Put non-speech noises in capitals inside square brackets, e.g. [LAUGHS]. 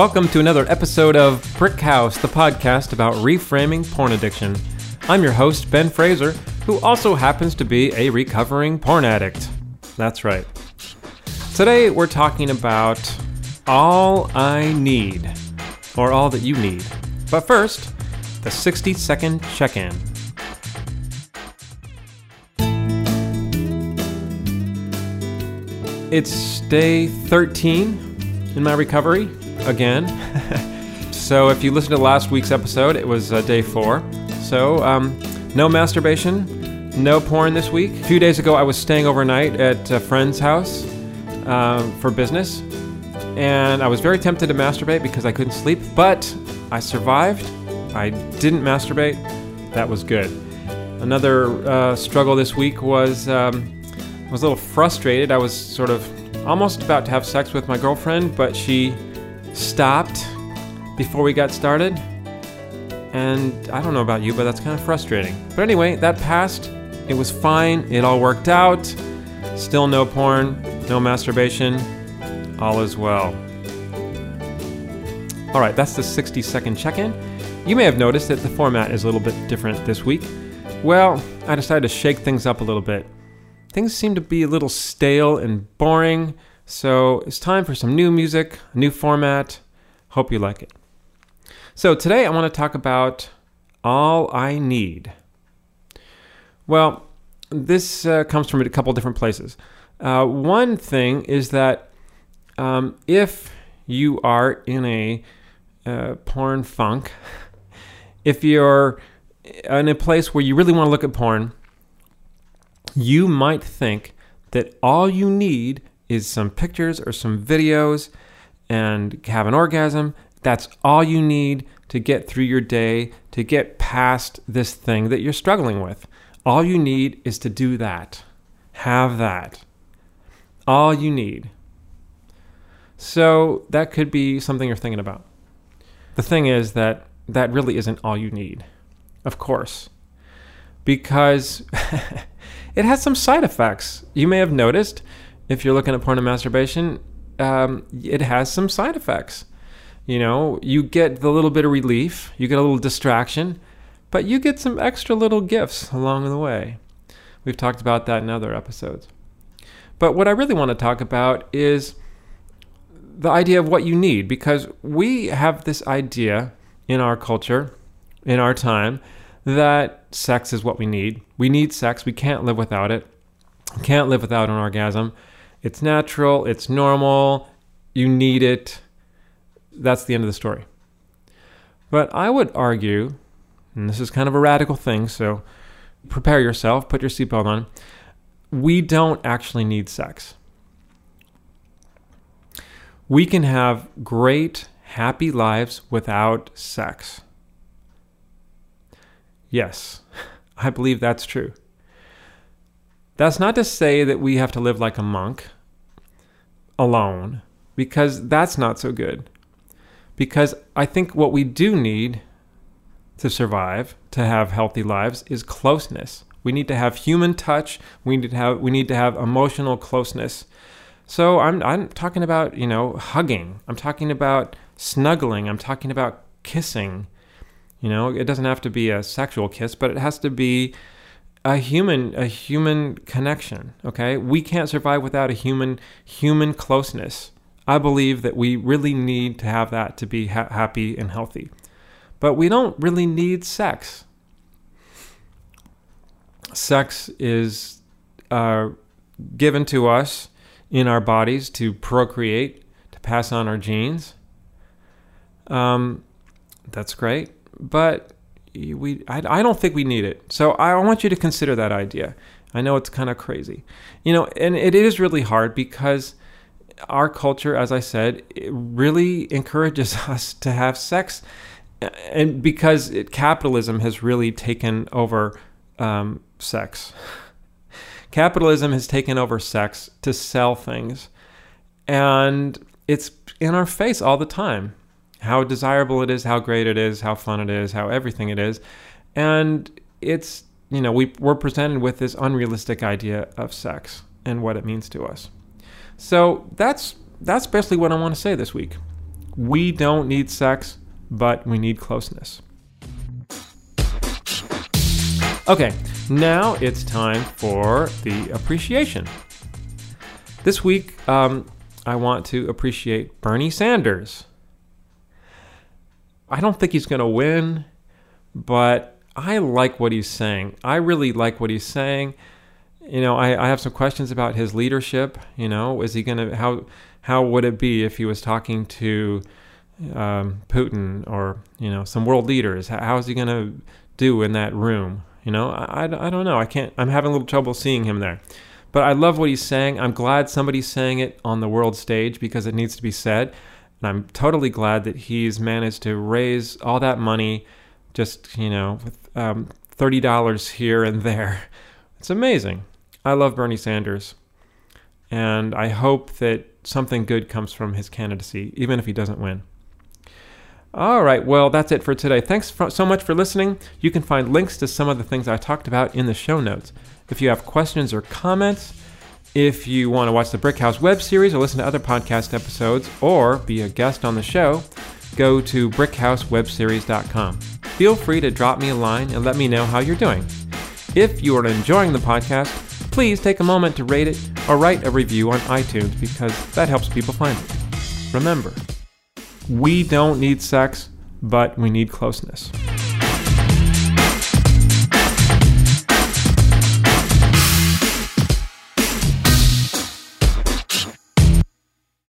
Welcome to another episode of Brick House, the podcast about reframing porn addiction. I'm your host, Ben Fraser, who also happens to be a recovering porn addict. That's right. Today we're talking about all I need, or all that you need. But first, the 60 second check in. It's day 13 in my recovery again. [LAUGHS] so if you listened to last week's episode, it was uh, day four. So um, no masturbation, no porn this week. A few days ago, I was staying overnight at a friend's house uh, for business, and I was very tempted to masturbate because I couldn't sleep, but I survived. I didn't masturbate. That was good. Another uh, struggle this week was. Um, I was a little frustrated. I was sort of almost about to have sex with my girlfriend, but she stopped before we got started. And I don't know about you, but that's kind of frustrating. But anyway, that passed. It was fine. It all worked out. Still no porn, no masturbation. All is well. All right, that's the 60 second check in. You may have noticed that the format is a little bit different this week. Well, I decided to shake things up a little bit things seem to be a little stale and boring, so it's time for some new music, new format. Hope you like it. So today I want to talk about All I Need. Well, this uh, comes from a couple different places. Uh, one thing is that um, if you are in a uh, porn funk, [LAUGHS] if you're in a place where you really want to look at porn, you might think that all you need is some pictures or some videos and have an orgasm. That's all you need to get through your day, to get past this thing that you're struggling with. All you need is to do that. Have that. All you need. So that could be something you're thinking about. The thing is that that really isn't all you need, of course, because [LAUGHS] it has some side effects. You may have noticed if you're looking at porn and masturbation, um, it has some side effects. You know, you get the little bit of relief, you get a little distraction, but you get some extra little gifts along the way. We've talked about that in other episodes. But what I really want to talk about is the idea of what you need, because we have this idea in our culture, in our time, that sex is what we need. We need sex. We can't live without it. We can't live without an orgasm. It's natural, it's normal, you need it. That's the end of the story. But I would argue, and this is kind of a radical thing, so prepare yourself, put your seatbelt on. We don't actually need sex. We can have great, happy lives without sex. Yes, [LAUGHS] I believe that's true. That's not to say that we have to live like a monk alone, because that's not so good. Because I think what we do need to survive, to have healthy lives, is closeness. We need to have human touch. We need to have we need to have emotional closeness. So I'm I'm talking about, you know, hugging. I'm talking about snuggling. I'm talking about kissing. You know, it doesn't have to be a sexual kiss, but it has to be a human a human connection, okay? We can't survive without a human human closeness. I believe that we really need to have that to be ha- happy and healthy. But we don't really need sex. Sex is uh, given to us in our bodies to procreate, to pass on our genes. Um, that's great but we I, I don't think we need it. So I want you to consider that idea. I know it's kind of crazy, you know, and it is really hard because our culture, as I said, really encourages [LAUGHS] us to have sex, and because it, capitalism has really taken over um, sex. [LAUGHS] Capitalism has taken over sex to sell things, and it's in our face all the time how desirable it is, how great it is, how fun it is, how everything it is. And it's, you know, we, we're presented with this unrealistic idea of sex and what it means to us. So that's that's basically what I want to say this week. We don't need sex, but we need closeness. Okay, now it's time for the appreciation. This week, um, I want to appreciate Bernie Sanders. I don't think he's going to win, but I like what he's saying. I really like what he's saying. You know, I, I have some questions about his leadership. You know, is he going to, how, how would it be if he was talking to um, Putin or, you know, some world leaders? How is he going to do in that room? You know, I, I, I don't know. I can't, I'm having a little trouble seeing him there. But I love what he's saying. I'm glad somebody's saying it on the world stage because it needs to be said. And I'm totally glad that he's managed to raise all that money just, you know, with um, $30 here and there. [LAUGHS] It's amazing. I love Bernie Sanders. And I hope that something good comes from his candidacy, even if he doesn't win. All right, well, that's it for today. Thanks for, so much for listening. You can find links to some of the things I talked about in the show notes. If you have questions or comments, if you want to watch the Brickhouse web series or listen to other podcast episodes or be a guest on the show, go to brickhousewebseries.com. Feel free to drop me a line and let me know how you're doing. If you are enjoying the podcast, please take a moment to rate it or write a review on iTunes because that helps people find it. Remember, we don't need sex, but we need closeness.